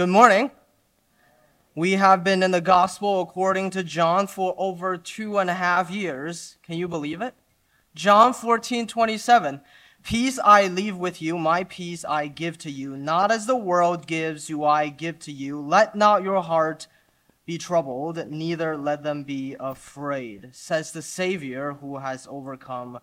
Good morning. We have been in the gospel according to John for over two and a half years. Can you believe it? John 14, 27. Peace I leave with you, my peace I give to you. Not as the world gives, do I give to you. Let not your heart be troubled, neither let them be afraid, says the Savior who has overcome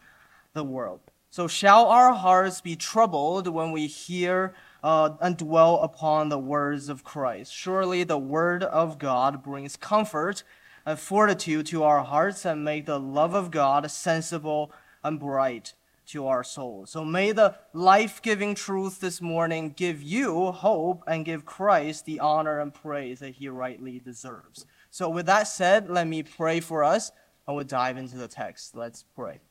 the world. So shall our hearts be troubled when we hear uh, and dwell upon the words of Christ? Surely the word of God brings comfort and fortitude to our hearts and make the love of God sensible and bright to our souls. So may the life giving truth this morning give you hope and give Christ the honor and praise that he rightly deserves. So, with that said, let me pray for us and we'll dive into the text. Let's pray.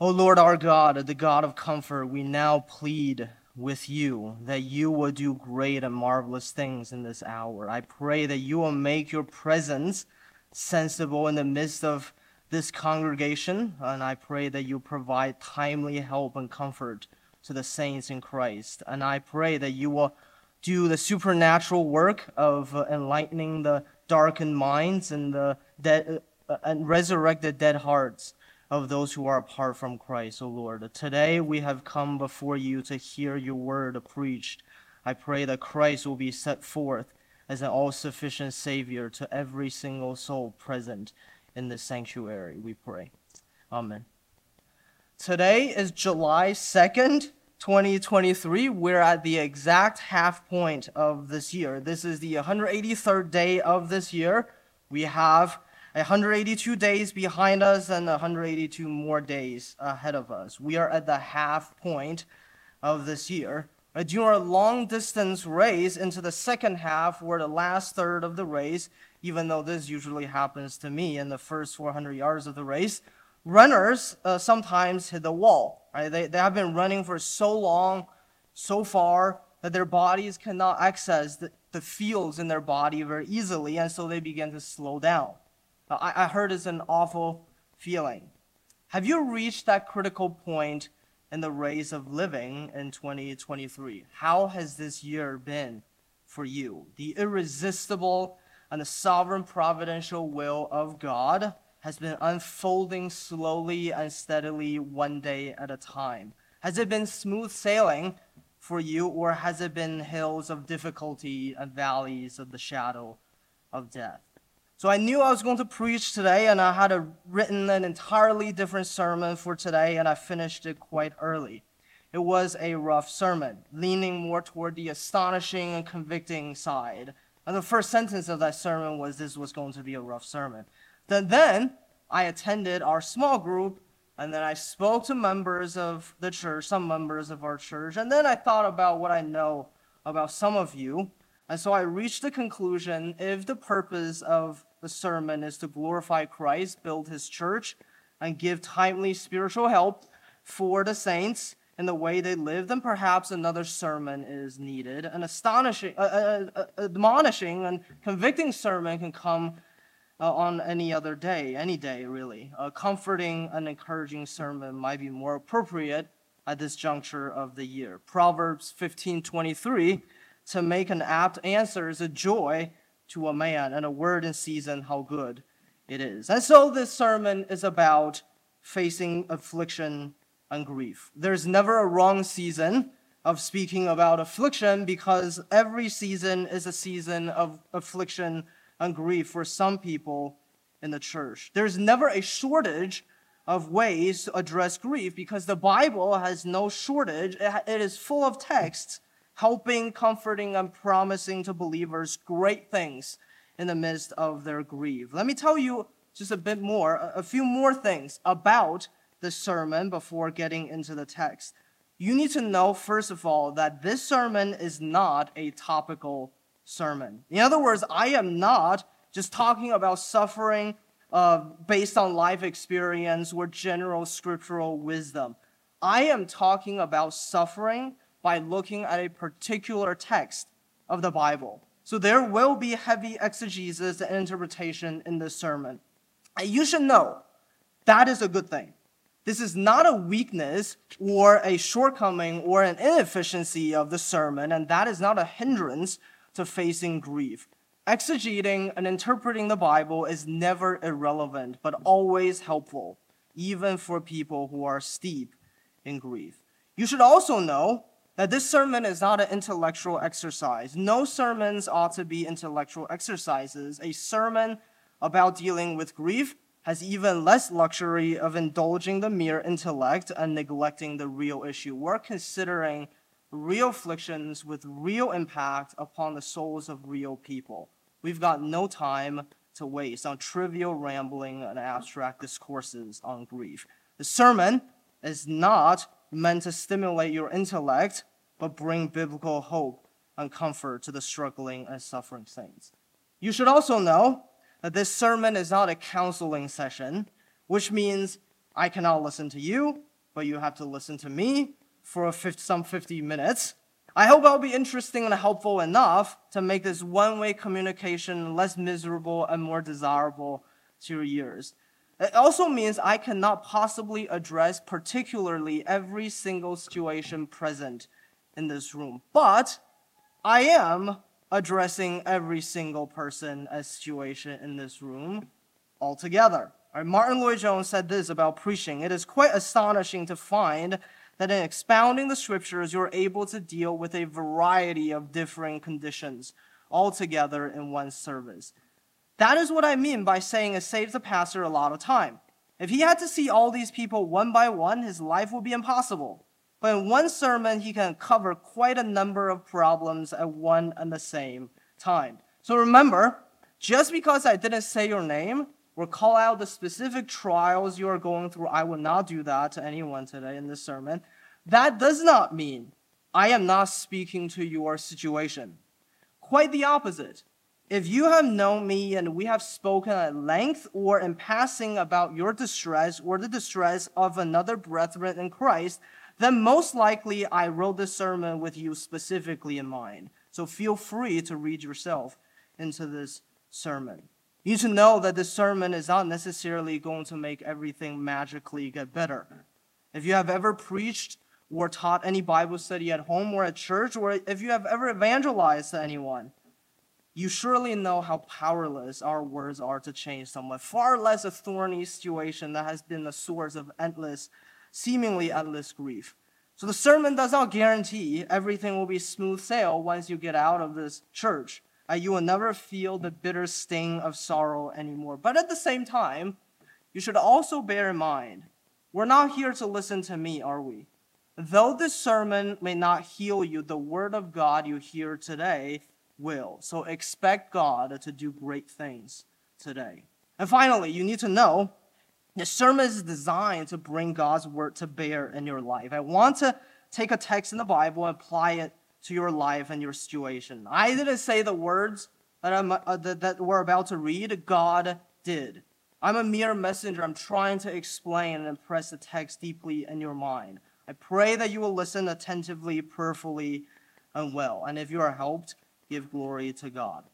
O Lord our God, the God of comfort, we now plead with you that you will do great and marvelous things in this hour. I pray that you will make your presence sensible in the midst of this congregation, and I pray that you provide timely help and comfort to the saints in Christ. And I pray that you will do the supernatural work of enlightening the darkened minds and the dead uh, and resurrect the dead hearts of those who are apart from Christ, O oh Lord. Today we have come before you to hear your word preached. I pray that Christ will be set forth as an all sufficient Savior to every single soul present in the sanctuary, we pray. Amen. Today is July 2nd, 2023. We're at the exact half point of this year. This is the 183rd day of this year. We have 182 days behind us and 182 more days ahead of us. We are at the half point of this year. During a long distance race into the second half, where the last third of the race, even though this usually happens to me in the first 400 yards of the race, runners uh, sometimes hit the wall. Right? They, they have been running for so long, so far, that their bodies cannot access the, the fields in their body very easily, and so they begin to slow down. Uh, I, I heard it's an awful feeling. Have you reached that critical point in the race of living in 2023. How has this year been for you? The irresistible and the sovereign providential will of God has been unfolding slowly and steadily one day at a time. Has it been smooth sailing for you, or has it been hills of difficulty and valleys of the shadow of death? So I knew I was going to preach today, and I had a, written an entirely different sermon for today, and I finished it quite early. It was a rough sermon, leaning more toward the astonishing and convicting side. And the first sentence of that sermon was this was going to be a rough sermon. Then, then I attended our small group, and then I spoke to members of the church, some members of our church, and then I thought about what I know about some of you. And so I reached the conclusion if the purpose of the sermon is to glorify Christ, build his church, and give timely spiritual help for the saints in the way they live, then perhaps another sermon is needed. An astonishing, uh, uh, admonishing, and convicting sermon can come uh, on any other day, any day really. A comforting and encouraging sermon might be more appropriate at this juncture of the year. Proverbs 15:23, to make an apt answer is a joy to a man, and a word in season, how good it is. And so this sermon is about facing affliction and grief. There's never a wrong season of speaking about affliction because every season is a season of affliction and grief for some people in the church. There's never a shortage of ways to address grief because the Bible has no shortage. It is full of texts helping, comforting, and promising to believers great things in the midst of their grief. Let me tell you just a bit more, a few more things about the sermon before getting into the text. You need to know, first of all, that this sermon is not a topical sermon. In other words, I am not just talking about suffering uh, based on life experience or general scriptural wisdom. I am talking about suffering by looking at a particular text of the Bible. So there will be heavy exegesis and interpretation in this sermon. And you should know that is a good thing. This is not a weakness or a shortcoming or an inefficiency of the sermon, and that is not a hindrance to facing grief. Exegeting and interpreting the Bible is never irrelevant, but always helpful, even for people who are steep in grief. You should also know that this sermon is not an intellectual exercise. No sermons ought to be intellectual exercises. A sermon about dealing with grief has even less luxury of indulging the mere intellect and neglecting the real issue. We're considering real afflictions with real impact upon the souls of real people. We've got no time to waste on trivial rambling and abstract discourses on grief. The sermon is not meant to stimulate your intellect, but bring biblical hope and comfort to the struggling and suffering saints. You should also know that this sermon is not a counseling session, which means I cannot listen to you, but you have to listen to me for 50, some 50 minutes I hope I'll be interesting and helpful enough to make this one way communication less miserable and more desirable to your ears. It also means I cannot possibly address particularly every single situation present in this room, but I am addressing every single person and situation in this room altogether. Right, Martyn Lloyd-Jones said this about preaching. It is quite astonishing to find that in expounding the scriptures, you're able to deal with a variety of differing conditions all together in one service. That is what I mean by saying it saves the pastor a lot of time. If he had to see all these people one by one, his life would be impossible. But in one sermon, he can cover quite a number of problems at one and the same time. So remember, just because I didn't say your name or call out the specific trials you are going through. I will not do that to anyone today in this sermon. That does not mean I am not speaking to your situation. Quite the opposite. If you have known me and we have spoken at length or in passing about your distress or the distress of another brethren in Christ, then most likely I wrote this sermon with you specifically in mind. So feel free to read yourself into this sermon. You to know that this sermon is not necessarily going to make everything magically get better. If you have ever preached or taught any Bible study at home or at church, or if you have ever evangelized to anyone, you surely know how powerless our words are to change someone, far less a thorny situation that has been the source of endless, seemingly endless grief. So the sermon does not guarantee everything will be smooth sail once you get out of this church uh, you will never feel the bitter sting of sorrow anymore. But at the same time, you should also bear in mind we're not here to listen to me, are we? Though this sermon may not heal you, the word of God you hear today will. So expect God to do great things today. And finally, you need to know the sermon is designed to bring God's word to bear in your life. I want to take a text in the Bible and apply it to your life and your situation. I didn't say the words that, I'm, uh, that, that we're about to read, God did. I'm a mere messenger. I'm trying to explain and impress the text deeply in your mind. I pray that you will listen attentively, prayerfully, and well. And if you are helped, give glory to God.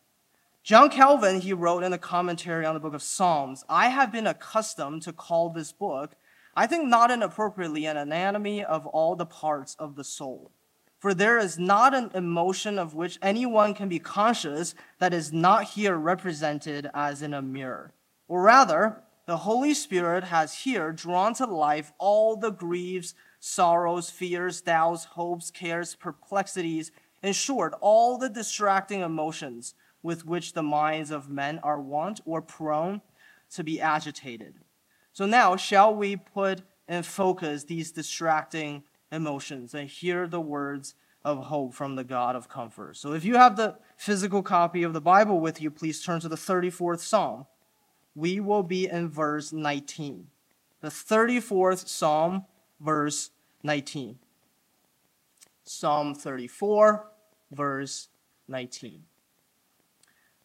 John Calvin, he wrote in a commentary on the book of Psalms, I have been accustomed to call this book, I think not inappropriately, an anatomy of all the parts of the soul. For there is not an emotion of which anyone can be conscious that is not here represented as in a mirror. Or rather, the Holy Spirit has here drawn to life all the griefs, sorrows, fears, doubts, hopes, cares, perplexities, in short, all the distracting emotions with which the minds of men are wont or prone to be agitated. So now, shall we put in focus these distracting emotions and hear the words of hope from the God of comfort. So if you have the physical copy of the Bible with you, please turn to the 34th Psalm. We will be in verse 19. The 34th Psalm, verse 19. Psalm 34, verse 19.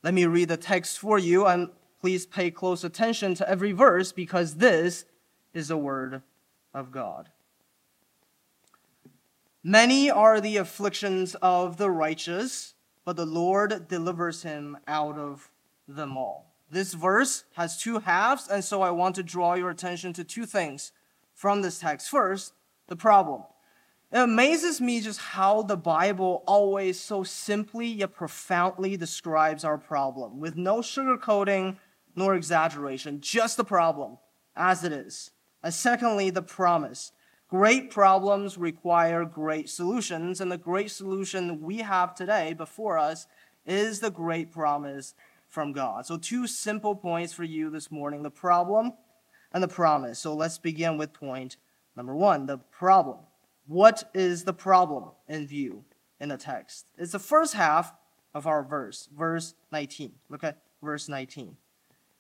Let me read the text for you, and please pay close attention to every verse because this is the word of God. Many are the afflictions of the righteous, but the Lord delivers him out of them all. This verse has two halves, and so I want to draw your attention to two things. from this text. First, the problem. It amazes me just how the Bible always so simply yet profoundly describes our problem with no sugarcoating nor exaggeration, just the problem as it is. And secondly, the promise. Great problems require great solutions, and the great solution we have today before us is the great promise from God. So, two simple points for you this morning the problem and the promise. So, let's begin with point number one the problem. What is the problem in view in the text? It's the first half of our verse, verse 19. Look at verse 19.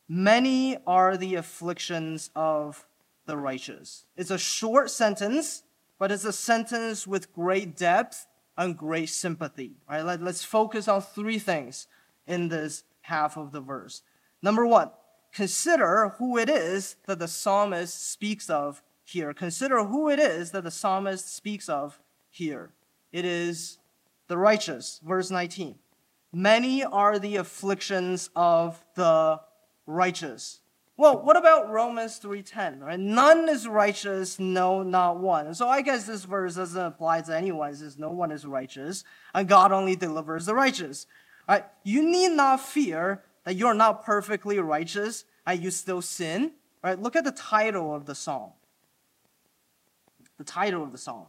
Many are the afflictions of the righteous. It's a short sentence, but it's a sentence with great depth and great sympathy. All right, let, let's focus on three things in this half of the verse. Number one, consider who it is that the psalmist speaks of here. Consider who it is that the psalmist speaks of here. It is the righteous. Verse 19. Many are the afflictions of the righteous. Well, what about Romans 3:10? Right? None is righteous, no, not one. So I guess this verse doesn't apply to anyone. It says no one is righteous, and God only delivers the righteous. Right? You need not fear that you're not perfectly righteous and you still sin. Right? Look at the title of the psalm. The title of the psalm,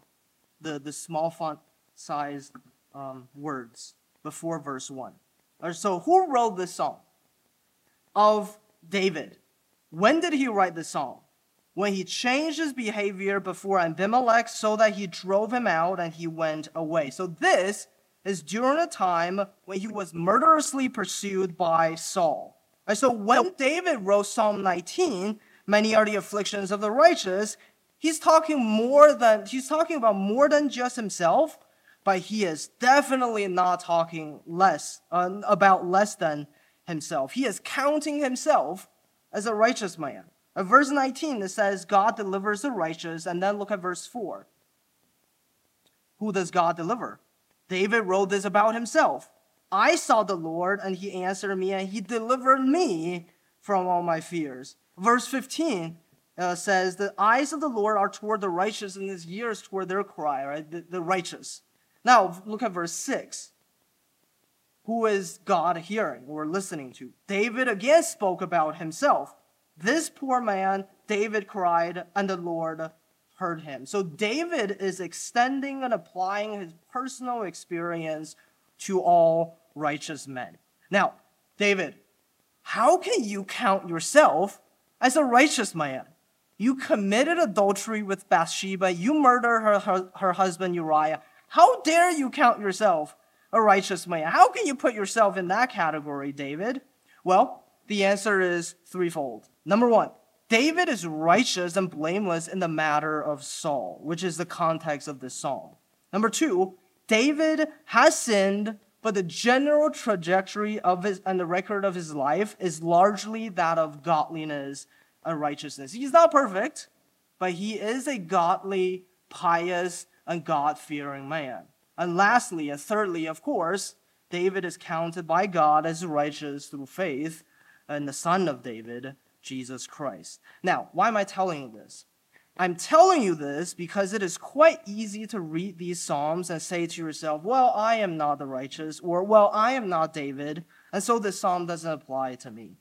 the, the small font size um, words before verse 1. Right, so, who wrote this psalm? Of David. When did he write this psalm? When he changed his behavior before Abimelech so that he drove him out and he went away. So, this is during a time when he was murderously pursued by Saul. And so when David wrote Psalm 19, many are the afflictions of the righteous, he's talking more than he's talking about more than just himself, but he is definitely not talking less uh, about less than himself. He is counting himself as a righteous man. In verse 19, it says, God delivers the righteous. And then look at verse 4. Who does God deliver? David wrote this about himself. I saw the Lord, and he answered me, and he delivered me from all my fears. Verse 15 uh, says, The eyes of the Lord are toward the righteous, and his ears toward their cry, right? The, the righteous. Now, look at verse 6. Who is God hearing or listening to? David again spoke about himself. This poor man, David cried, and the Lord heard him. So David is extending and applying his personal experience to all righteous men. Now, David, how can you count yourself as a righteous man? You committed adultery with Bathsheba, you murdered her, her, her husband Uriah. How dare you count yourself a righteous man? How can you put yourself in that category, David? Well, the answer is threefold. Number one, David is righteous and blameless in the matter of Saul, which is the context of this psalm. Number two, David has sinned, but the general trajectory of his and the record of his life is largely that of godliness righteousness. He's not perfect, but he is a godly, pious, and God fearing man. And lastly, and thirdly, of course, David is counted by God as righteous through faith in the Son of David, Jesus Christ. Now, why am I telling you this? I'm telling you this because it is quite easy to read these Psalms and say to yourself, well, I am not the righteous, or well, I am not David, and so this Psalm doesn't apply to me.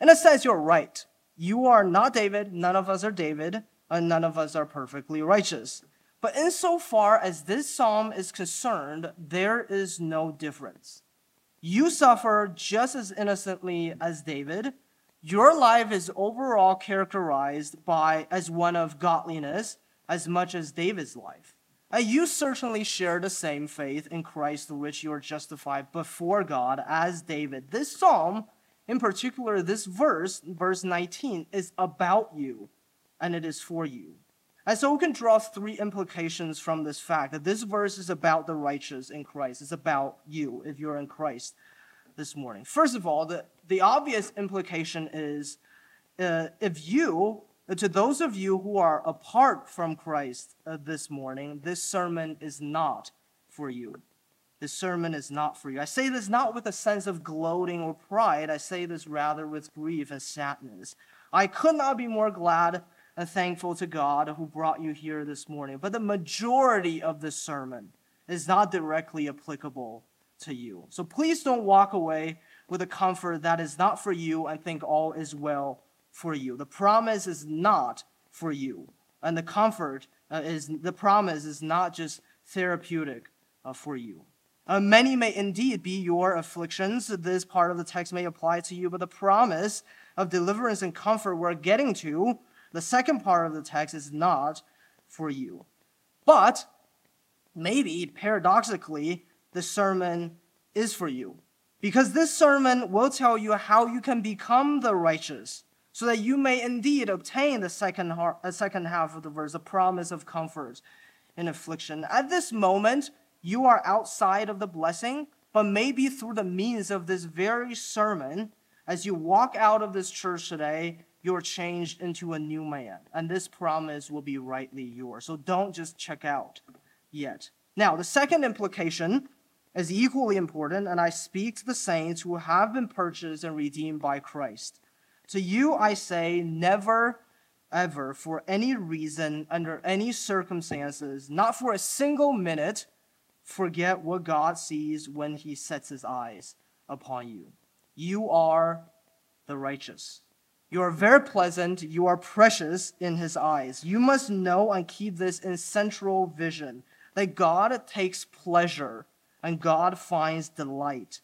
In a sense, you're right. You are not David, none of us are David, and none of us are perfectly righteous. But insofar as this psalm is concerned, there is no difference. You suffer just as innocently as David, your life is overall characterized by as one of godliness as much as David's life. And you certainly share the same faith in Christ through which you are justified before God as David. This psalm, in particular, this verse, verse 19, is about you and it is for you. And so we can draw three implications from this fact that this verse is about the righteous in Christ. It's about you if you're in Christ this morning. First of all, the, the obvious implication is uh, if you, uh, to those of you who are apart from Christ uh, this morning, this sermon is not for you. This sermon is not for you. I say this not with a sense of gloating or pride. I say this rather with grief and sadness. I could not be more glad and thankful to God who brought you here this morning. But the majority of this sermon is not directly applicable to you. So please don't walk away with a comfort that is not for you and think all is well for you. The promise is not for you. And the comfort uh, is the promise is not just therapeutic uh, for you. Uh, many may indeed be your afflictions. This part of the text may apply to you, but the promise of deliverance and comfort we're getting to, the second part of the text, is not for you. But maybe, paradoxically, the sermon is for you. Because this sermon will tell you how you can become the righteous, so that you may indeed obtain the second, uh, second half of the verse, the promise of comfort in affliction. At this moment, you are outside of the blessing, but maybe through the means of this very sermon, as you walk out of this church today, you're changed into a new man. And this promise will be rightly yours. So don't just check out yet. Now, the second implication is equally important, and I speak to the saints who have been purchased and redeemed by Christ. To you, I say, never, ever, for any reason, under any circumstances, not for a single minute, forget what God sees when he sets his eyes upon you. You are the righteous. You are very pleasant. You are precious in his eyes. You must know and keep this in central vision that God takes pleasure and God finds delight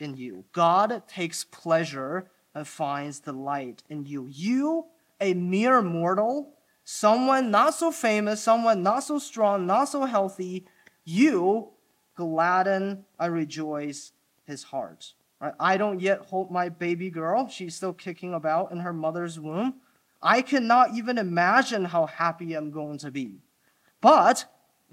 in you. God takes pleasure and finds delight in you. You, a mere mortal, someone not so famous, someone not so strong, not so healthy, you gladden and rejoice his heart. Right? I don't yet hold my baby girl. She's still kicking about in her mother's womb. I cannot even imagine how happy I'm going to be. But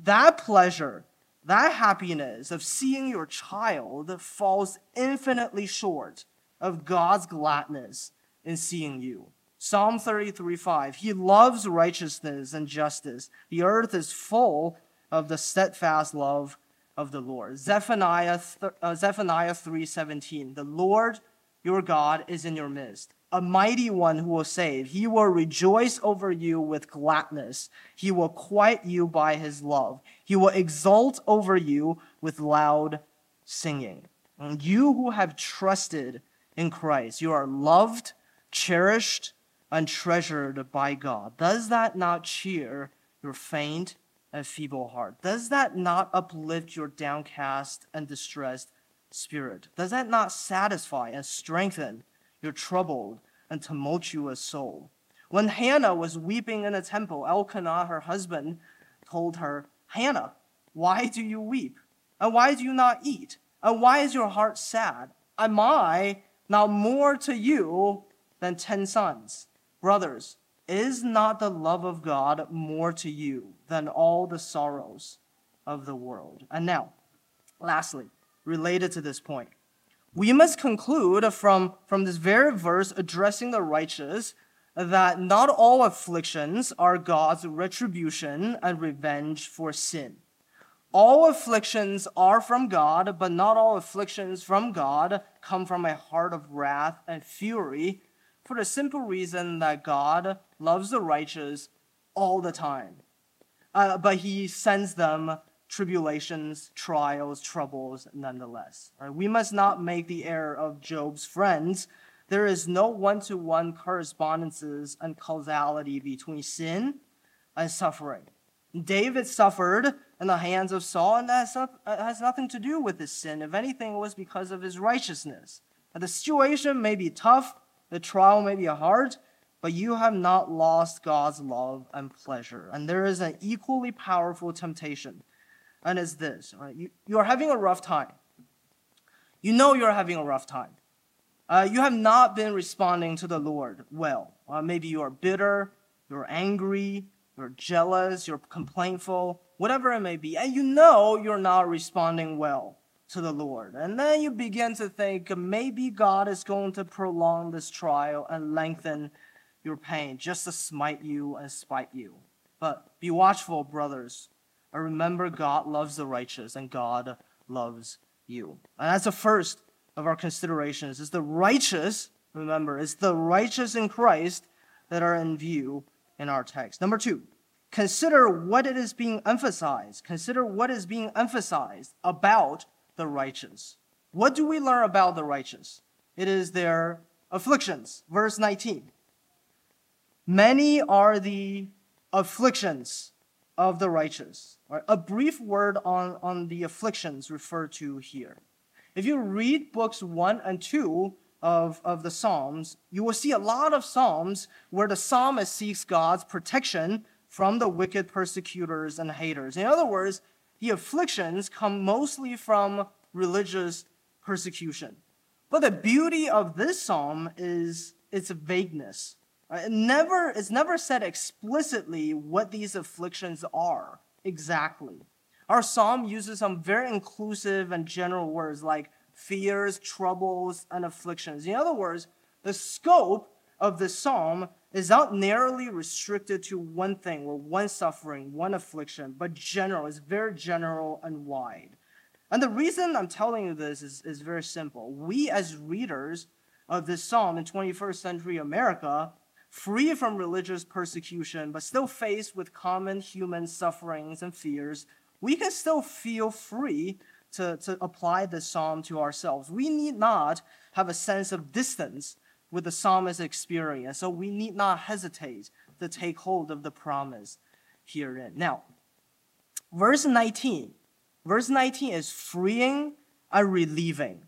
that pleasure, that happiness of seeing your child falls infinitely short of God's gladness in seeing you. Psalm 33 5. He loves righteousness and justice. The earth is full of the steadfast love of the Lord. Zephaniah, uh, Zephaniah 3:17. The Lord your God is in your midst, a mighty one who will save. He will rejoice over you with gladness. He will quiet you by his love. He will exult over you with loud singing. And you who have trusted in Christ, you are loved, cherished, and treasured by God. Does that not cheer your faint a feeble heart? Does that not uplift your downcast and distressed spirit? Does that not satisfy and strengthen your troubled and tumultuous soul? When Hannah was weeping in the temple, Elkanah, her husband, told her, Hannah, why do you weep? And why do you not eat? And why is your heart sad? Am I not more to you than ten sons? Brothers, is not the love of God more to you than all the sorrows of the world? And now, lastly, related to this point, we must conclude from, from this very verse addressing the righteous that not all afflictions are God's retribution and revenge for sin. All afflictions are from God, but not all afflictions from God come from a heart of wrath and fury for the simple reason that God loves the righteous all the time. Uh, but he sends them tribulations, trials, troubles nonetheless. Right? We must not make the error of Job's friends. There is no one to one correspondences and causality between sin and suffering. David suffered in the hands of Saul, and that not, has nothing to do with his sin. If anything, it was because of his righteousness. the situation may be tough, the trial may be hard, but you have not lost God's love and pleasure. And there is an equally powerful temptation, and it's this right? you, you are having a rough time. You know you're having a rough time. Uh, you have not been responding to the Lord well. Uh, maybe you are bitter, you're angry, you're jealous, you're complainful, whatever it may be, and you know you're not responding well to the Lord. And then you begin to think maybe God is going to prolong this trial and lengthen your pain just to smite you and spite you. But be watchful, brothers. And remember, God loves the righteous and God loves you. And that's the first of our considerations. Is the righteous, remember, it's the righteous in Christ that are in view in our text. Number two, consider what it is being emphasized. Consider what is being emphasized about the righteous. What do we learn about the righteous? It is their afflictions. Verse 19. Many are the afflictions of the righteous. Right? A brief word on, on the afflictions referred to here. If you read books 1 and 2 of, of the Psalms, you will see a lot of Psalms where the psalmist seeks God's protection from the wicked persecutors and haters. In other words, the afflictions come mostly from religious persecution. But the beauty of this psalm is its vagueness. Uh, it never, it's never said explicitly what these afflictions are exactly. Our psalm uses some very inclusive and general words like fears, troubles, and afflictions. In other words, the scope of the psalm is not narrowly restricted to one thing or one suffering, one affliction, but general. It's very general and wide. And the reason I'm telling you this is, is very simple. We, as readers of this psalm in 21st century America, free from religious persecution, but still faced with common human sufferings and fears, we can still feel free to, to apply this psalm to ourselves. We need not have a sense of distance with the psalmist's experience, so we need not hesitate to take hold of the promise herein. Now, verse 19 verse 19 is freeing and relieving.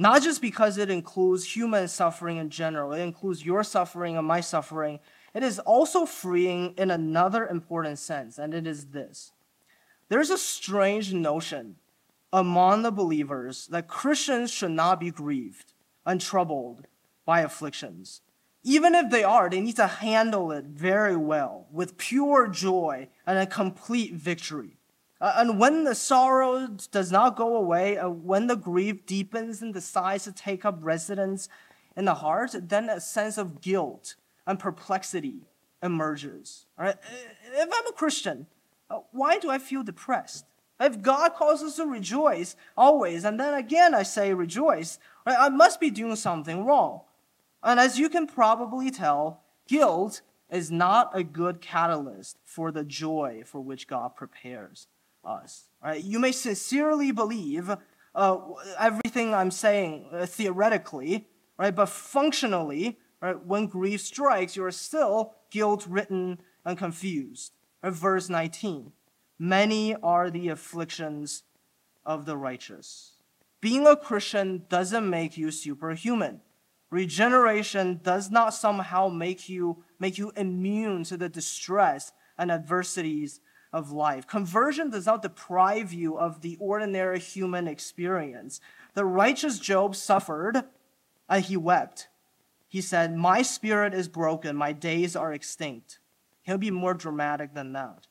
Not just because it includes human suffering in general, it includes your suffering and my suffering. It is also freeing in another important sense, and it is this. There's a strange notion among the believers that Christians should not be grieved and troubled by afflictions. Even if they are, they need to handle it very well with pure joy and a complete victory. Uh, and when the sorrow does not go away, uh, when the grief deepens and decides to take up residence in the heart, then a sense of guilt and perplexity emerges. Right? If I'm a Christian, uh, why do I feel depressed? If God calls us to rejoice always, and then again I say rejoice, right, I must be doing something wrong. And as you can probably tell, guilt is not a good catalyst for the joy for which God prepares us. Right? You may sincerely believe uh, everything I'm saying uh, theoretically, right? But functionally, right, when grief strikes, you are still guilt-ridden and confused. Right? Verse 19: Many are the afflictions of the righteous. Being a Christian doesn't make you superhuman. Regeneration does not somehow make you make you immune to the distress and adversities of life. Conversion does not deprive you of the ordinary human experience. The righteous Job suffered and he wept. He said, My spirit is broken, my days are extinct. He'll be more dramatic than that.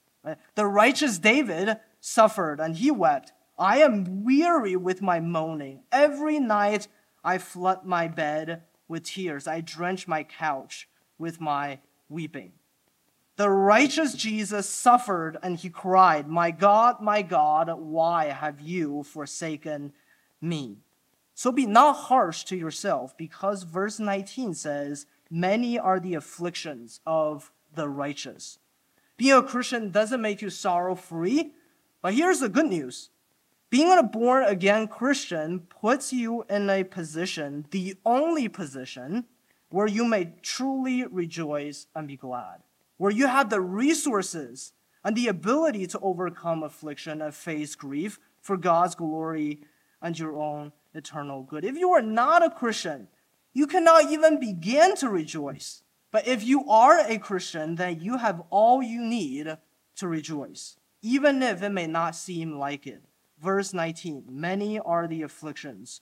The righteous David suffered and he wept. I am weary with my moaning. Every night I flood my bed with tears. I drench my couch with my weeping. The righteous Jesus suffered and he cried, My God, my God, why have you forsaken me? So be not harsh to yourself, because verse 19 says, Many are the afflictions of the righteous. Being a Christian doesn't make you sorrow free, but here's the good news. Being a born again Christian puts you in a position, the only position, where you may truly rejoice and be glad where you have the resources and the ability to overcome affliction and face grief for God's glory and your own eternal good. If you are not a Christian, you cannot even begin to rejoice. But if you are a Christian, then you have all you need to rejoice, even if it may not seem like it. Verse 19 Many are the afflictions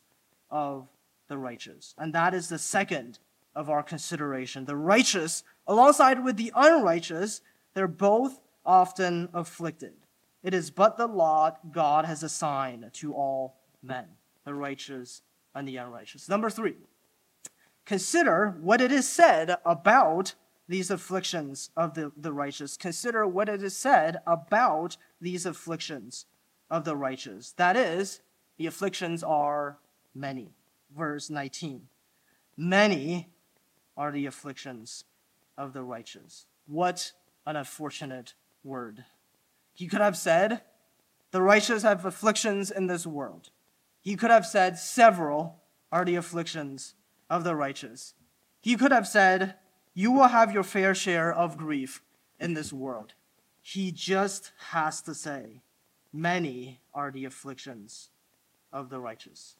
of the righteous. And that is the second of our consideration. The righteous Alongside with the unrighteous, they're both often afflicted. It is but the lot God has assigned to all men, the righteous and the unrighteous. Number three, consider what it is said about these afflictions of the, the righteous. Consider what it is said about these afflictions of the righteous. That is, the afflictions are many. Verse 19. Many are the afflictions of the righteous. What an unfortunate word. He could have said, The righteous have afflictions in this world. He could have said, Several are the afflictions of the righteous. He could have said, You will have your fair share of grief in this world. He just has to say, Many are the afflictions of the righteous.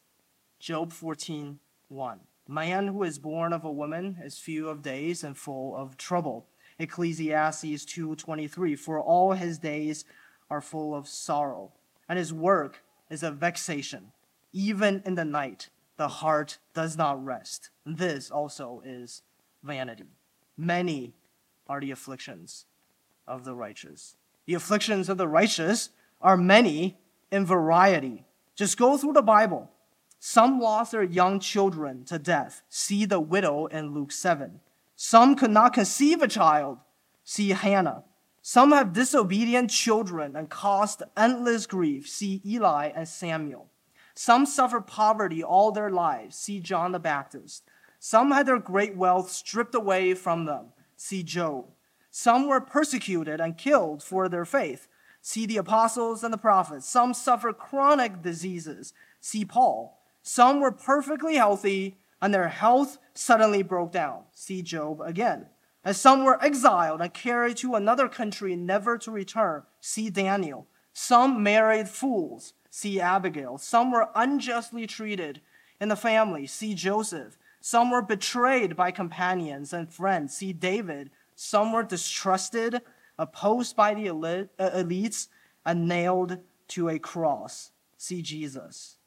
Job 14, 1. Man who is born of a woman is few of days and full of trouble. Ecclesiastes 2:23 For all his days are full of sorrow, and his work is a vexation. Even in the night the heart does not rest. This also is vanity. Many are the afflictions of the righteous. The afflictions of the righteous are many in variety. Just go through the Bible. Some lost their young children to death. See the widow in Luke 7. Some could not conceive a child. See Hannah. Some have disobedient children and caused endless grief. See Eli and Samuel. Some suffer poverty all their lives. See John the Baptist. Some had their great wealth stripped away from them. See Job. Some were persecuted and killed for their faith. See the apostles and the prophets. Some suffer chronic diseases. See Paul. Some were perfectly healthy, and their health suddenly broke down. See Job again. And some were exiled and carried to another country, never to return. See Daniel. Some married fools. See Abigail. Some were unjustly treated in the family. See Joseph. Some were betrayed by companions and friends. See David. Some were distrusted, opposed by the uh, elites, and nailed to a cross. See Jesus.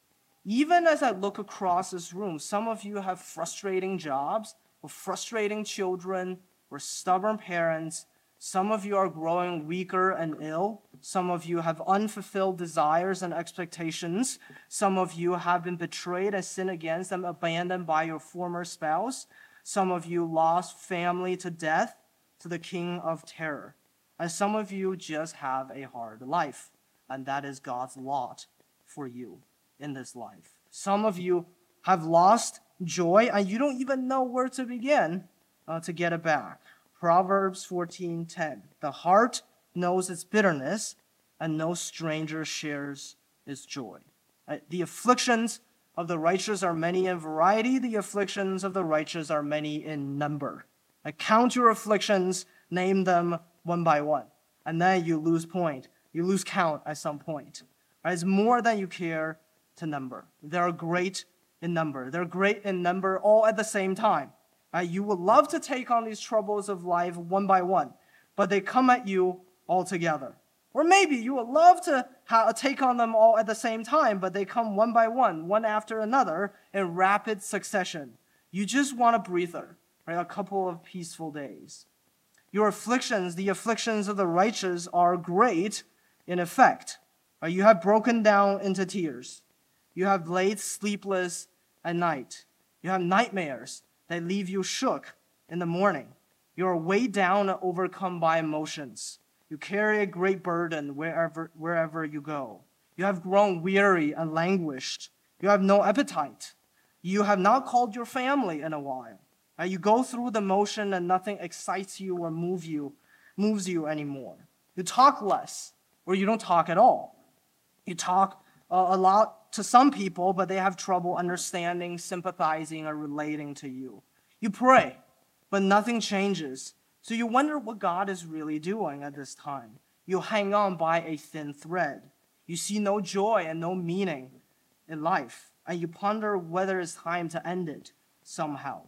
Even as I look across this room, some of you have frustrating jobs, or frustrating children, or stubborn parents. Some of you are growing weaker and ill. Some of you have unfulfilled desires and expectations. Some of you have been betrayed and sinned against and abandoned by your former spouse. Some of you lost family to death to the king of terror. And some of you just have a hard life, and that is God's lot for you in this life. Some of you have lost joy and you don't even know where to begin uh, to get it back. Proverbs 14:10. The heart knows its bitterness and no stranger shares its joy. Uh, the afflictions of the righteous are many in variety, the afflictions of the righteous are many in number. Uh, count your afflictions, name them one by one, and then you lose point. You lose count at some point. Right? It's more than you care to number. They're great in number. They're great in number all at the same time. Uh, you would love to take on these troubles of life one by one, but they come at you all together. Or maybe you would love to ha- take on them all at the same time, but they come one by one, one after another, in rapid succession. You just want a breather, right? A couple of peaceful days. Your afflictions, the afflictions of the righteous, are great in effect. You have broken down into tears. You have laid sleepless at night. You have nightmares that leave you shook in the morning. You are weighed down and overcome by emotions. You carry a great burden wherever, wherever you go. You have grown weary and languished. You have no appetite. You have not called your family in a while. Uh, you go through the motion and nothing excites you or move you, moves you anymore. You talk less, or you don't talk at all. You talk a lot to some people, but they have trouble understanding, sympathizing, or relating to you. You pray, but nothing changes. So you wonder what God is really doing at this time. You hang on by a thin thread. You see no joy and no meaning in life, and you ponder whether it's time to end it somehow.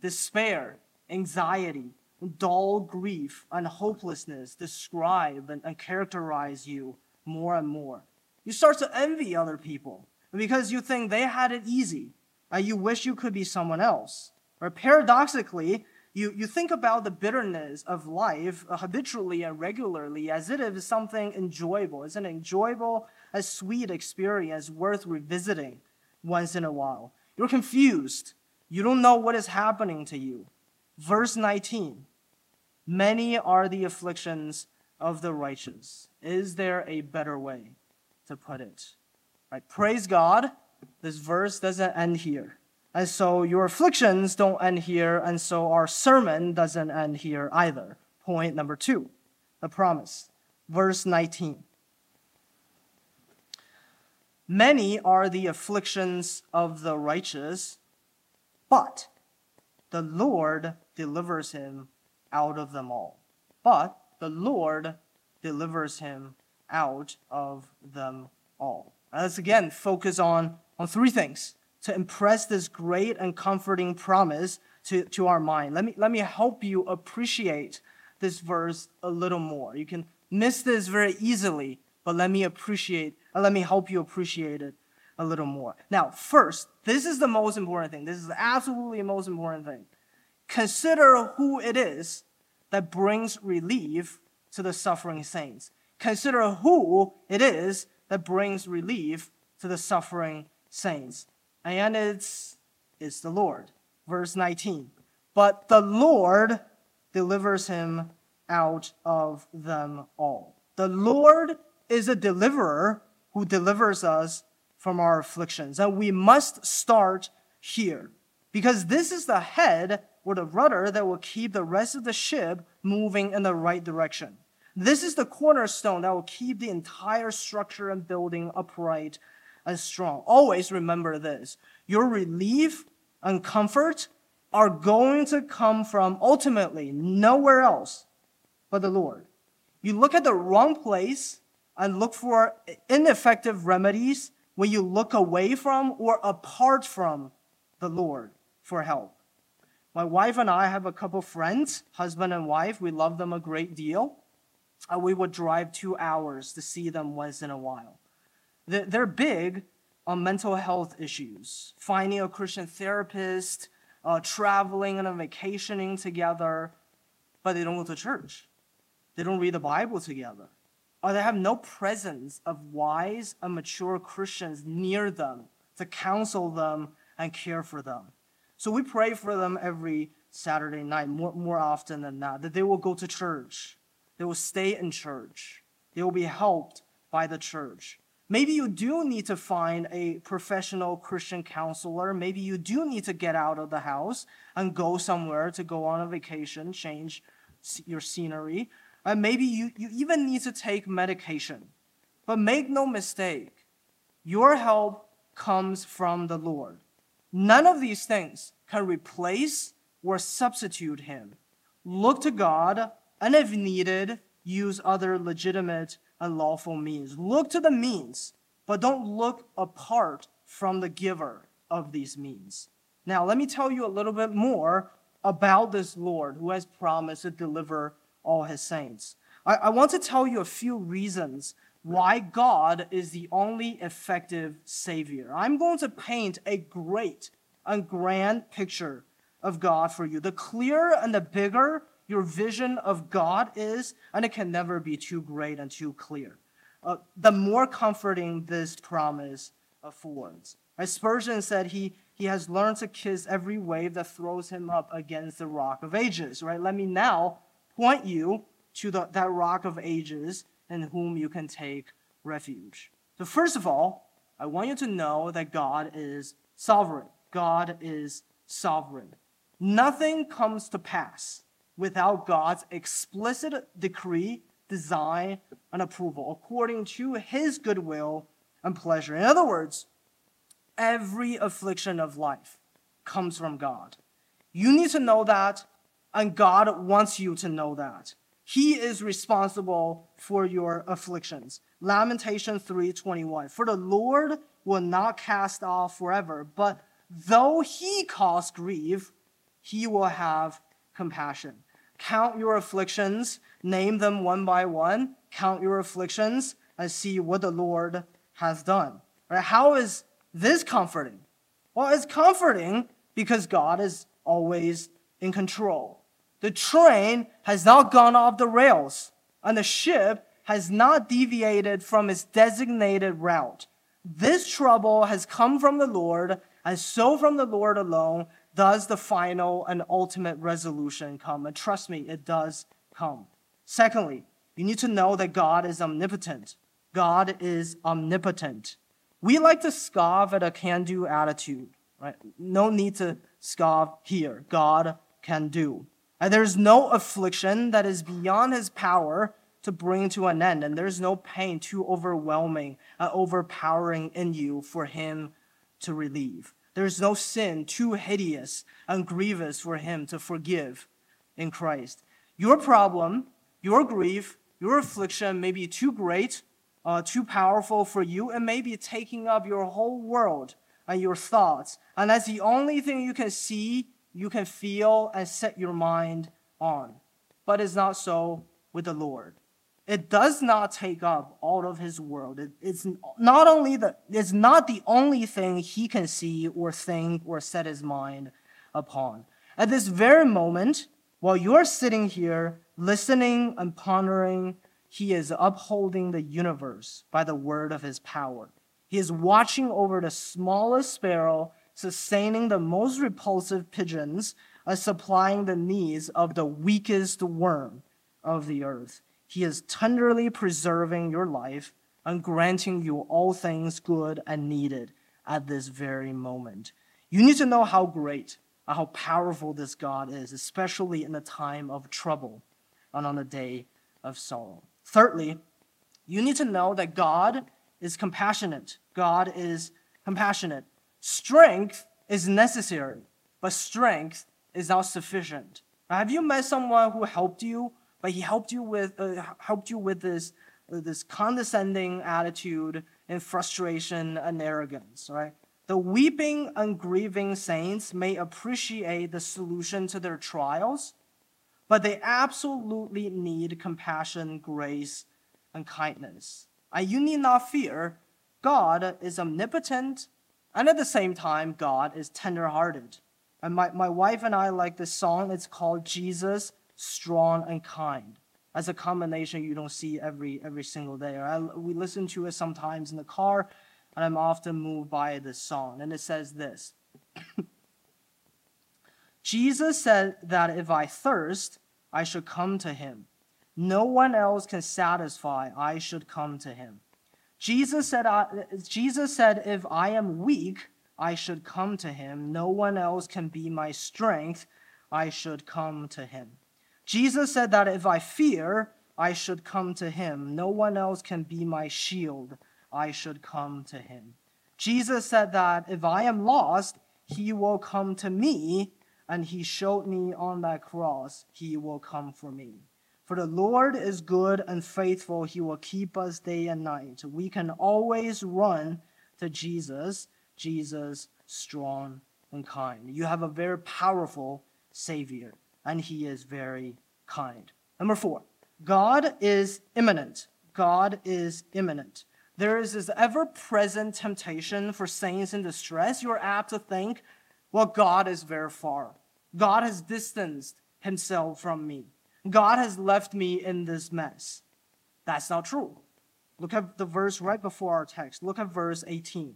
Despair, anxiety, dull grief, and hopelessness describe and, characterize you more and more. You start to envy other people because you think they had it easy and you wish you could be someone else. Or paradoxically, you, you think about the bitterness of life habitually and regularly as if it is something enjoyable. It's an enjoyable, a sweet experience worth revisiting once in a while. You're confused. You don't know what is happening to you. Verse 19 Many are the afflictions of the righteous. Is there a better way? To put it. Right? Praise God. This verse doesn't end here. And so your afflictions don't end here, and so our sermon doesn't end here either. point number two, the promise. Verse 19. Many are the afflictions of the righteous, but the Lord delivers him out of them all. But the Lord delivers him out of them all. let's again focus on, on three things to impress this great and comforting promise to, to our mind. Let me, let me help you appreciate this verse a little more. You can miss this very easily, but let me appreciate, uh, let me help you appreciate it a little more. Now, first, this is the most important thing. This is absolutely the most important thing. Consider who it is that brings relief to the suffering saints. Consider who it is that brings relief to the suffering saints. And it's, it's the Lord verse 19. But the Lord delivers him out of them all. The Lord is a deliverer who delivers us from our afflictions. And we must start here because this is the head or the rudder that will keep the rest of the ship moving in the right direction. This is the cornerstone that will keep the entire structure and building upright and strong. Always remember this. Your relief and comfort are going to come from ultimately nowhere else but the Lord. You look at the wrong place and look for ineffective remedies when you look away from or apart from the Lord for help. My wife and I have a couple friends, husband and wife. We love them a great deal. And we would drive two hours to see them once in a while. They're big on mental health issues, finding a Christian therapist, uh, traveling and vacationing together, but they don't go to church. They don't read the Bible together. Or they have no presence of wise and mature Christians near them to counsel them and care for them. So we pray for them every Saturday night, more, more often than not, that they will go to church. They will stay in church. They will be helped by the church. Maybe you do need to find a professional Christian counselor. Maybe you do need to get out of the house and go somewhere to go on a vacation, change your scenery. And maybe you, you even need to take medication. But make no mistake, your help comes from the Lord. None of these things can replace or substitute Him. Look to God, and if needed, use other legitimate and lawful means. Look to the means, but don't look apart from the giver of these means. Now, let me tell you a little bit more about this Lord who has promised to deliver all his saints. I, I want to tell you a few reasons why God is the only effective Savior. I'm going to paint a great and grand picture of God for you. The clearer and the bigger your vision of God is, and it can never be too great and too clear. Uh, the more comforting this promise affords. As Spurgeon said, he, he has learned to kiss every wave that throws him up against the rock of ages, right? Let me now point you to the, that rock of ages in whom you can take refuge. So, first of all, I want you to know that God is sovereign. God is sovereign. Nothing comes to pass without God's explicit decree, design, and approval, according to his goodwill and pleasure. In other words, every affliction of life comes from God. You need to know that, and God wants you to know that. He is responsible for your afflictions. Lamentation 3:21. For the Lord will not cast off forever, but though he cause grief, he will have compassion. Count your afflictions, name them one by one, count your afflictions, and see what the Lord has done. Right? How is this comforting? Well, it's comforting because God is always in control. The train has not gone off the rails, and the ship has not deviated from its designated route. This trouble has come from the Lord, and so from the Lord alone, does the final and ultimate resolution come? And trust me, it does come. Secondly, you need to know that God is omnipotent. God is omnipotent. We like to scoff at a can do attitude, right? No need to scoff here. God can do. And there's no affliction that is beyond his power to bring to an end, and there's no pain too overwhelming, uh, overpowering in you for him to relieve. There's no sin too hideous and grievous for him to forgive in Christ. Your problem, your grief, your affliction may be too great, uh, too powerful for you, and may be taking up your whole world and your thoughts. And that's the only thing you can see, you can feel, and set your mind on. But it's not so with the Lord. It does not take up all of his world. It, it's not only the it's not the only thing he can see or think or set his mind upon. At this very moment, while you're sitting here listening and pondering, he is upholding the universe by the word of his power. He is watching over the smallest sparrow, sustaining the most repulsive pigeons, and supplying the needs of the weakest worm of the earth. He is tenderly preserving your life and granting you all things good and needed at this very moment. You need to know how great and how powerful this God is, especially in a time of trouble and on a day of sorrow. Thirdly, you need to know that God is compassionate. God is compassionate. Strength is necessary, but strength is not sufficient. Have you met someone who helped you but he helped you with uh, helped you with this uh, this condescending attitude and frustration and arrogance right? The weeping and grieving saints may appreciate the solution to their trials but they absolutely need compassion grace and kindness. And you need not fear. God is omnipotent and at the same time god is tenderhearted. And my, my wife and i like this song. It's called jesus strong, and kind. As a combination you don't see every every single day. I, we listen to it sometimes in the car, and I'm often moved by this song. And it says this Jesus said that if I thirst, I should come to him. No one else can satisfy, I should come to him. Jesus said, uh, Jesus said, if I am weak, I should come to him. No one else can be my strength, I should come to him. Jesus said that if I fear, I should come to him. No one else can be my shield. I should come to him. Jesus said that if I am lost, he will come to me, and he showed me on that cross, he will come for me. For the Lord is good and faithful. He will keep us day and night. We can always run to Jesus, Jesus strong and kind. You have a very powerful Savior and he is very kind. Number four, God is immanent. God is immanent. There is this ever present temptation for saints in distress. You're apt to think, well, God is very far. God has distanced himself from me. God has left me in this mess. That's not true. Look at the verse right before our text. Look at verse 18.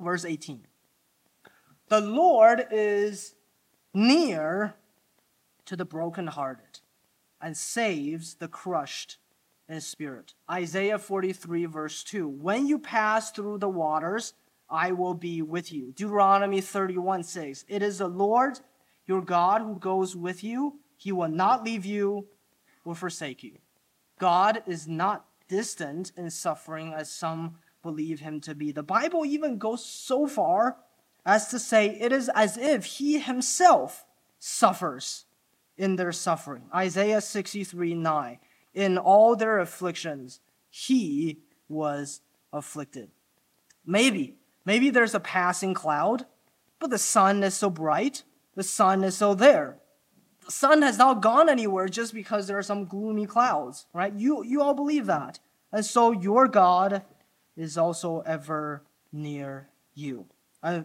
Verse 18. The Lord is near to the brokenhearted and saves the crushed in spirit. Isaiah 43, verse 2 When you pass through the waters, I will be with you. Deuteronomy 31, 6 It is the Lord your God who goes with you, he will not leave you or forsake you. God is not distant in suffering as some believe him to be. The Bible even goes so far as to say it is as if he himself suffers in their suffering. Isaiah 63 9. In all their afflictions, he was afflicted. Maybe, maybe there's a passing cloud, but the sun is so bright, the sun is so there. The sun has not gone anywhere just because there are some gloomy clouds, right? You, you all believe that. And so your God is also ever near you.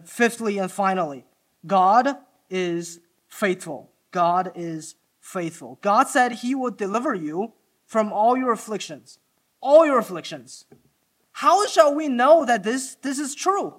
Fifthly and finally, God is faithful. God is faithful. God said he will deliver you from all your afflictions. All your afflictions. How shall we know that this, this is true?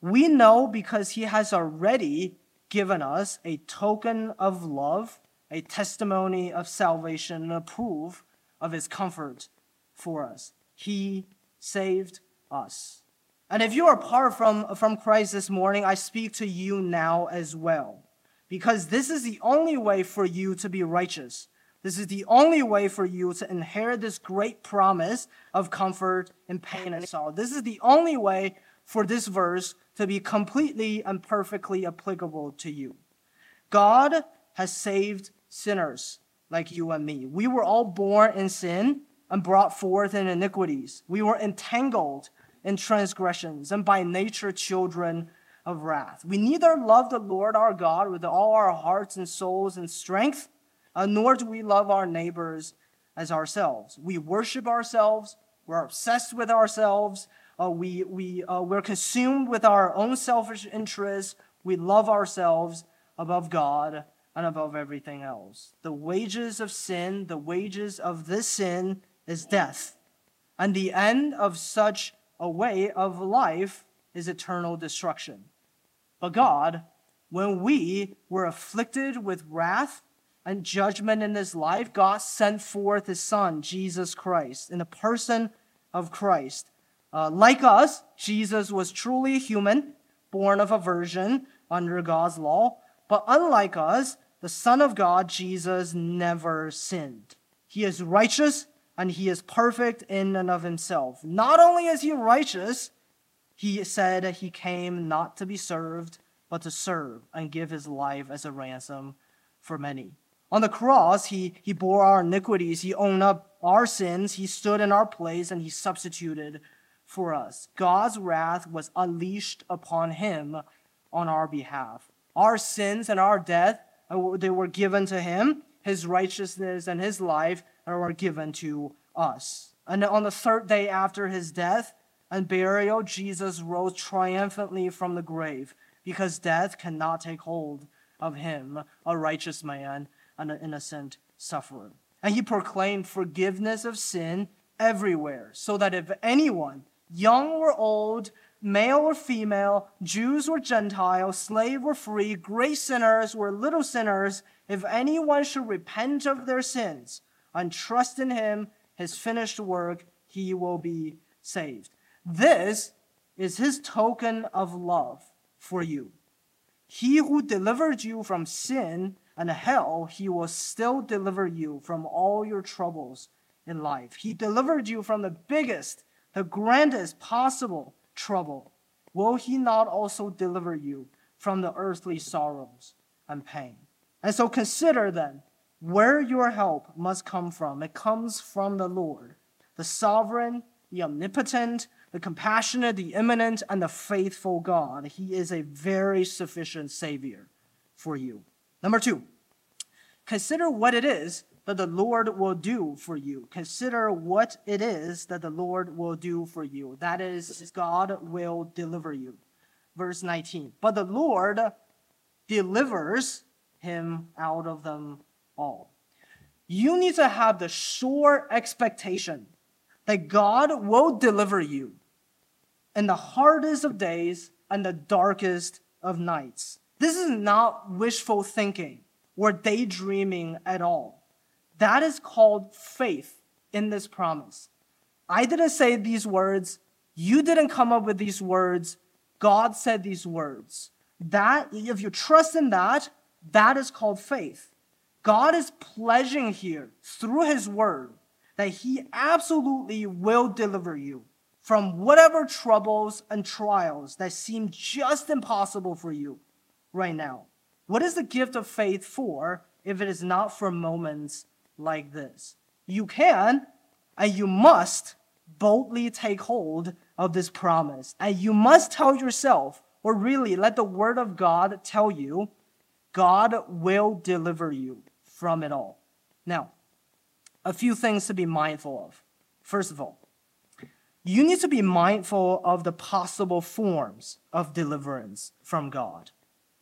We know because he has already given us a token of love, a testimony of salvation, and a proof of his comfort for us. He saved us. And if you are apart from, from Christ this morning, I speak to you now as well because this is the only way for you to be righteous. This is the only way for you to inherit this great promise of comfort and pain and sorrow. This is the only way for this verse to be completely and perfectly applicable to you. God has saved sinners like you and me. We were all born in sin and brought forth in iniquities. We were entangled in transgressions and by nature children of wrath. We neither love the Lord our God with all our hearts and souls and strength, uh, nor do we love our neighbors as ourselves. We worship ourselves, we're obsessed with ourselves, uh, we, we, uh, we're consumed with our own selfish interests, we love ourselves above God and above everything else. The wages of sin, the wages of this sin is death. And the end of such a way of life is eternal destruction. But God, when we were afflicted with wrath and judgment in this life, God sent forth his Son, Jesus Christ, in the person of Christ. Uh, like us, Jesus was truly human, born of a virgin under God's law. But unlike us, the Son of God, Jesus, never sinned. He is righteous and he is perfect in and of himself. Not only is he righteous, he said he came not to be served, but to serve and give his life as a ransom for many. On the cross, he, he bore our iniquities, he owned up our sins, he stood in our place, and he substituted for us. God's wrath was unleashed upon him on our behalf. Our sins and our death, uh, they were given to him. His righteousness and his life were given to us. And on the third day after his death and burial, Jesus rose triumphantly from the grave because death cannot take hold of him, a righteous man and an innocent sufferer. And he proclaimed forgiveness of sin everywhere, so that if anyone, young or old, male or female, Jews or Gentiles, slave or free, great sinners or little sinners, if anyone should repent of their sins and trust in him, his finished work, he will be saved. This is his token of love for you. He who delivered you from sin and hell, he will still deliver you from all your troubles in life. He delivered you from the biggest, the grandest possible trouble, will he not also deliver you from the earthly sorrows and pain? And so consider then where your help must come from. It comes from the Lord, the sovereign, the omnipotent, the compassionate, the immanent, and the faithful God. He is a very sufficient Savior for you. Number two, consider what it is that the Lord will do for you. Consider what it is that the Lord will do for you. That is, God will deliver you. Verse 19. But the Lord delivers him out of them all. You need to have the sure expectation that God will deliver you in the hardest of days and the darkest of nights. This is not wishful thinking or daydreaming at all. That is called faith in this promise. I didn't say these words. You didn't come up with these words. God said these words. That, if you trust in that, that is called faith. God is pledging here through his word that he absolutely will deliver you from whatever troubles and trials that seem just impossible for you right now. What is the gift of faith for if it is not for moments like this. You can and you must boldly take hold of this promise. And you must tell yourself, or really let the word of God tell you, God will deliver you from it all. Now, a few things to be mindful of. First of all, you need to be mindful of the possible forms of deliverance from God.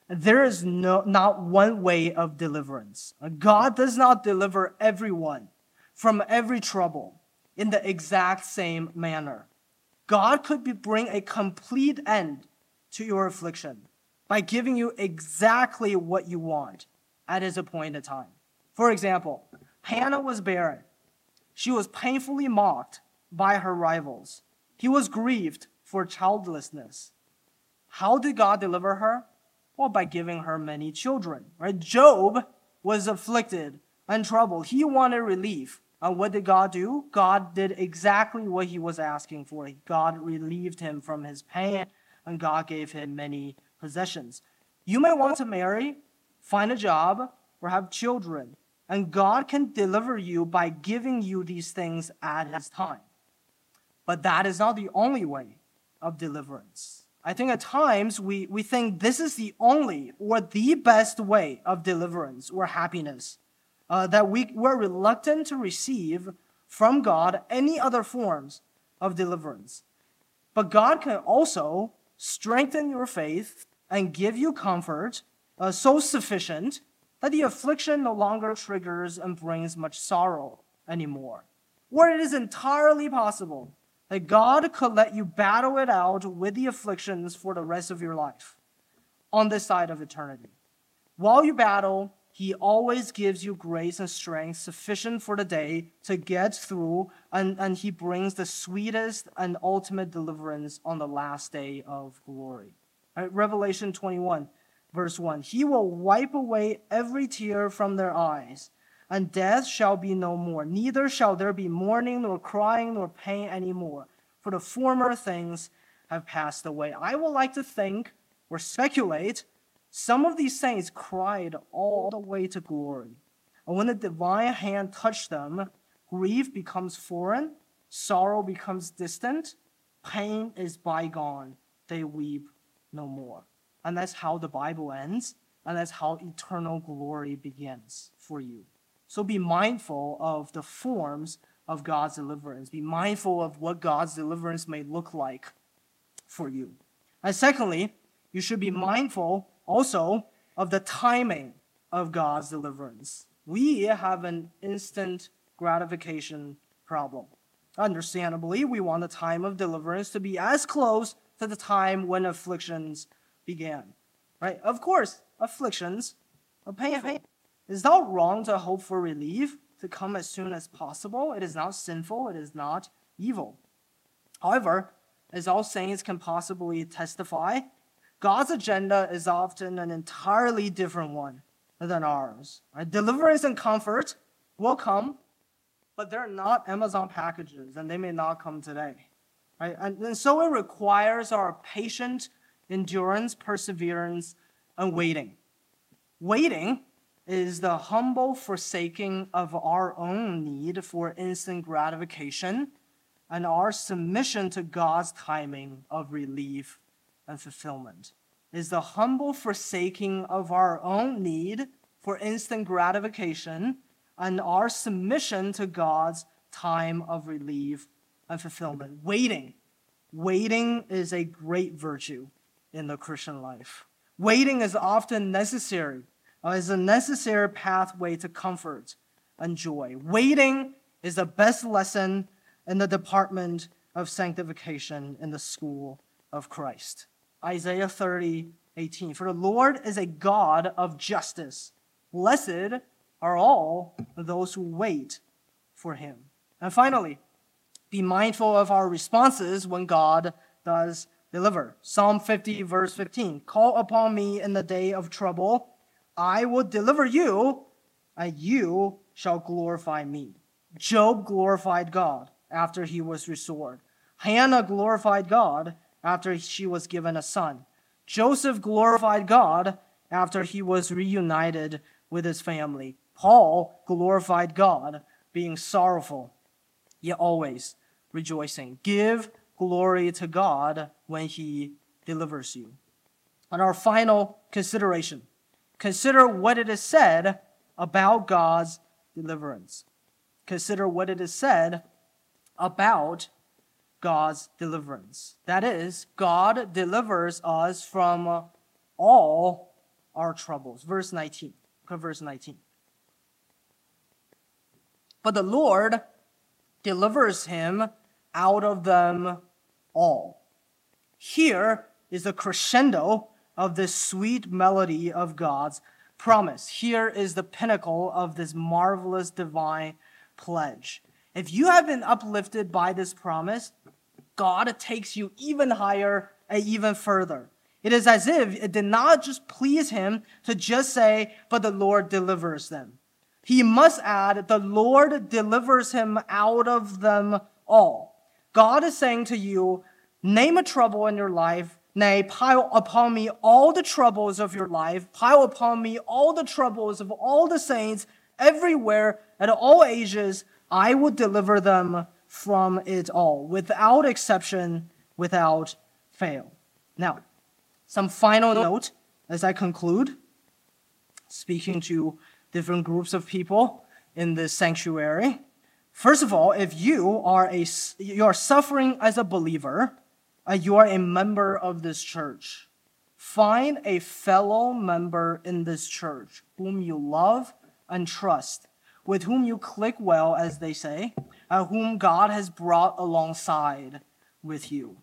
There is no, not one way of deliverance. God does not deliver everyone from every trouble in the exact same manner. God could be, bring a complete end to your affliction by giving you exactly what you want at his appointed time. For example, Hannah was barren. She was painfully mocked by her rivals. He was grieved for childlessness. How did God deliver her? Well, by giving her many children, right? Job was afflicted and troubled. He wanted relief. And what did God do? God did exactly what he was asking for. God relieved him from his pain, and God gave him many possessions. You may want to marry, find a job, or have children, and God can deliver you by giving you these things at his time. But that is not the only way of deliverance. I think at times we, we think this is the only or the best way of deliverance or happiness, uh, that we, we're reluctant to receive from God any other forms of deliverance. But God can also strengthen your faith and give you comfort uh, so sufficient that the affliction no longer triggers and brings much sorrow anymore. Or it is entirely possible that God could let you battle it out with the afflictions for the rest of your life on this side of eternity. While you battle, He always gives you grace and strength sufficient for the day to get through, and, and He brings the sweetest and ultimate deliverance on the last day of glory. Right, Revelation 21, verse 1 He will wipe away every tear from their eyes and death shall be no more. Neither shall there be mourning, nor crying, nor pain anymore, for the former things have passed away. I would like to think or speculate some of these saints cried all the way to glory. And when the divine hand touched them, grief becomes foreign, sorrow becomes distant, pain is bygone. They weep no more. And that's how the Bible ends, and that's how eternal glory begins for you. So be mindful of the forms of God's deliverance. Be mindful of what God's deliverance may look like for you. And secondly, you should be mindful also of the timing of God's deliverance. We have an instant gratification problem. Understandably, we want the time of deliverance to be as close to the time when afflictions began. Right? Of course, afflictions are painful. It is not wrong to hope for relief to come as soon as possible. It is not sinful. It is not evil. However, as all saints can possibly testify, God's agenda is often an entirely different one than ours. Right? Deliverance and comfort will come, but they're not Amazon packages, and they may not come today. Right? And, and so it requires our patient endurance, perseverance, and waiting. Waiting is the humble forsaking of our own need for instant gratification and our submission to God's timing of relief and fulfillment. Is the humble forsaking of our own need for instant gratification and our submission to God's time of relief and fulfillment. Waiting. Waiting is a great virtue in the Christian life. Waiting is often necessary uh, is a necessary pathway to comfort and joy. Waiting is the best lesson in the department of sanctification in the school of Christ. Isaiah 30, 18. For the Lord is a God of justice. Blessed are all those who wait for him. And finally, be mindful of our responses when God does deliver. Psalm 50, verse 15. Call upon me in the day of trouble I will deliver you, and you shall glorify me. Job glorified God after he was restored. Hannah glorified God after she was given a son. Joseph glorified God after he was reunited with his family. Paul glorified God, being sorrowful, yet always rejoicing. Give glory to God when he delivers you. And our final consideration Consider what it is said about God's deliverance. Consider what it is said about God's deliverance. That is, God delivers us from all our troubles. Verse 19. Look at verse 19. But the Lord delivers him out of them all. Here is the crescendo of this sweet melody of God's promise. Here is the pinnacle of this marvelous divine pledge. If you have been uplifted by this promise, God takes you even higher and even further. It is as if it did not just please him to just say, but the Lord delivers them. He must add, the Lord delivers him out of them all. God is saying to you, name a trouble in your life, nay, pile upon me all the troubles of your life, pile upon me all the troubles of all the saints everywhere at all ages. I will deliver them from it all, without exception, without fail. Now, some final note as I conclude, speaking to different groups of people in this sanctuary. First of all, if you are a you are suffering as a believer, uh, you are a member of this church, find a fellow member in this church whom you love and trust, with whom you click well, as they say, uh, whom God has brought alongside with you.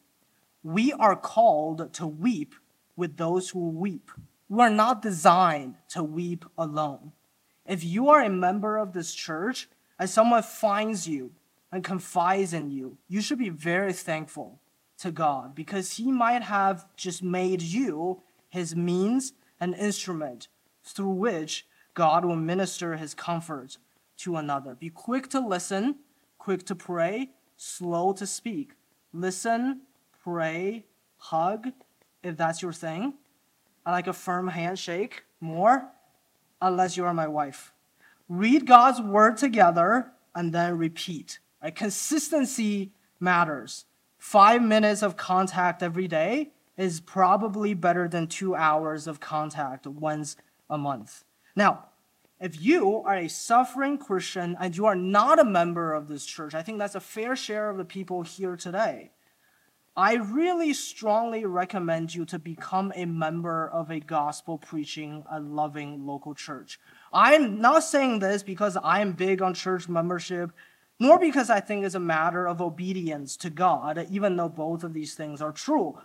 We are called to weep with those who weep. We are not designed to weep alone. If you are a member of this church and someone finds you and confides in you, you should be very thankful to God because He might have just made you His means and instrument through which God will minister His comfort to another. Be quick to listen, quick to pray, slow to speak. Listen, pray, hug, if that's your thing. I like a firm handshake more unless you are my wife. Read God's word together and then repeat. Right? Consistency matters. Five minutes of contact every day is probably better than two hours of contact once a month. Now, if you are a suffering Christian and you are not a member of this church, I think that's a fair share of the people here today. I really strongly recommend you to become a member of a gospel preaching and loving local church. I'm not saying this because I'm big on church membership, nor because I think it's a matter of obedience to God, even though both of these things are true.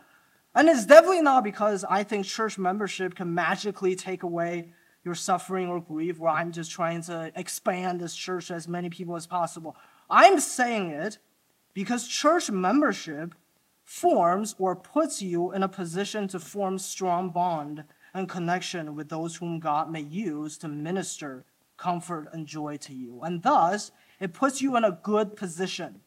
And it's definitely not because I think church membership can magically take away your suffering or grief, where I'm just trying to expand this church to as many people as possible. I'm saying it because church membership forms or puts you in a position to form strong bond and connection with those whom God may use to minister comfort and joy to you. And thus, it puts you in a good position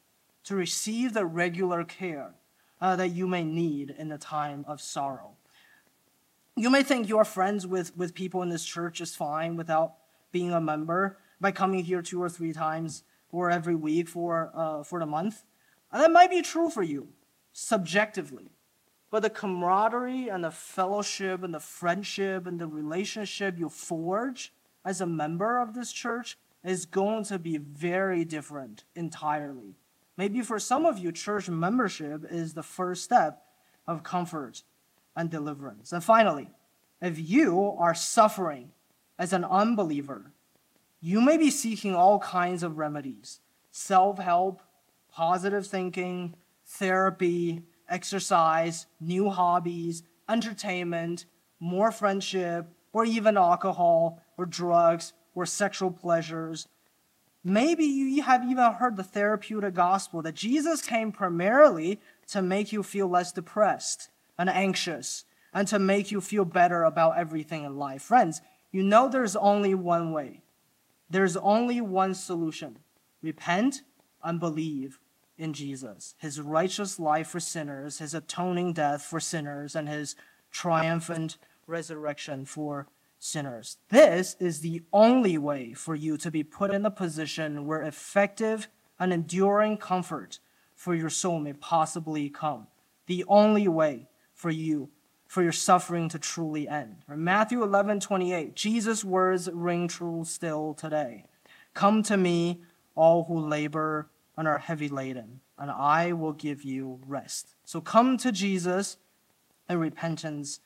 to receive the regular care uh, that you may need in the time of sorrow. You may think you're friends with, with people in this church is fine without being a member by coming here two or three times or every week for, uh, for the month. And that might be true for you subjectively. But the camaraderie and the fellowship and the friendship and the relationship you forge as a member of this church is going to be very different entirely. Maybe for some of you, church membership is the first step of comfort and deliverance. And finally, if you are suffering as an unbeliever, you may be seeking all kinds of remedies self help, positive thinking, therapy, exercise, new hobbies, entertainment, more friendship, or even alcohol, or drugs, or sexual pleasures. Maybe you have even heard the therapeutic gospel that Jesus came primarily to make you feel less depressed and anxious and to make you feel better about everything in life. Friends, you know there's only one way. There's only one solution. Repent and believe in Jesus, his righteous life for sinners, his atoning death for sinners, and his triumphant resurrection for sinners. This is the only way for you to be put in a position where effective and enduring comfort for your soul may possibly come. The only way for you for your suffering to truly end. Matthew 11, 28, Jesus' words ring true still today. Come to me, all who labor and are heavy laden, and I will give you rest. So come to Jesus in repentance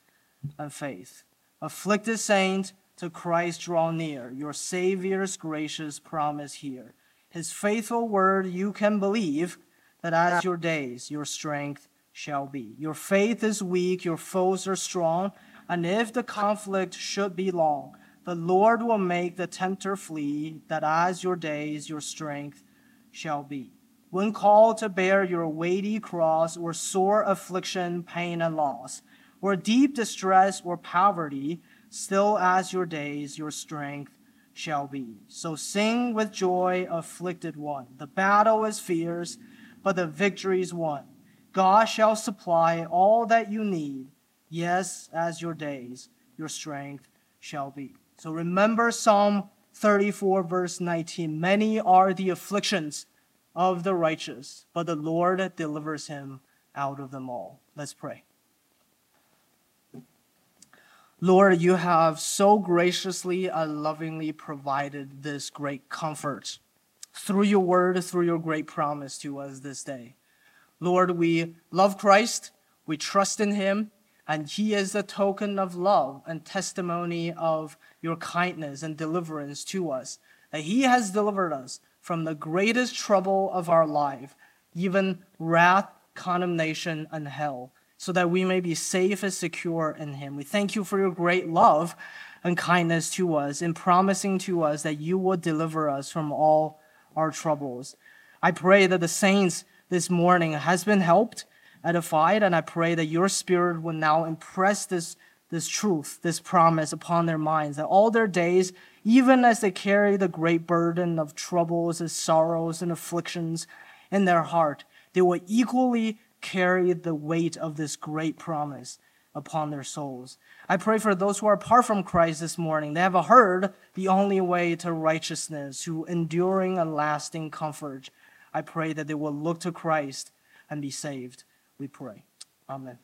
and faith. Afflicted saint, to Christ draw near, your Savior's gracious promise here. His faithful word you can believe that as your days, your strength shall be. Your faith is weak, your foes are strong, and if the conflict should be long, the Lord will make the tempter flee, that as your days, your strength shall be. When called to bear your weighty cross or sore affliction, pain, and loss, or deep distress or poverty, still as your days, your strength shall be. So sing with joy, afflicted one. The battle is fierce, but the victory is won. God shall supply all that you need, yes, as your days, your strength shall be. So remember Psalm 34, verse 19. Many are the afflictions of the righteous, but the Lord delivers him out of them all. Let's pray. Lord, you have so graciously and lovingly provided this great comfort through your word, through your great promise to us this day. Lord, we love Christ, we trust in him, and he is a token of love and testimony of your kindness and deliverance to us. That he has delivered us from the greatest trouble of our life, even wrath, condemnation, and hell, so that we may be safe and secure in him. We thank you for your great love and kindness to us in promising to us that you will deliver us from all our troubles. I pray that the saints this morning has been helped, edified, and I pray that your spirit will now impress this, this truth, this promise upon their minds, that all their days, even as they carry the great burden of troubles and sorrows and afflictions in their heart, they will equally carry the weight of this great promise upon their souls. I pray for those who are apart from Christ this morning. They have heard the only way to righteousness, to enduring and lasting comfort. I pray that they will look to Christ and be saved. We pray. Amen.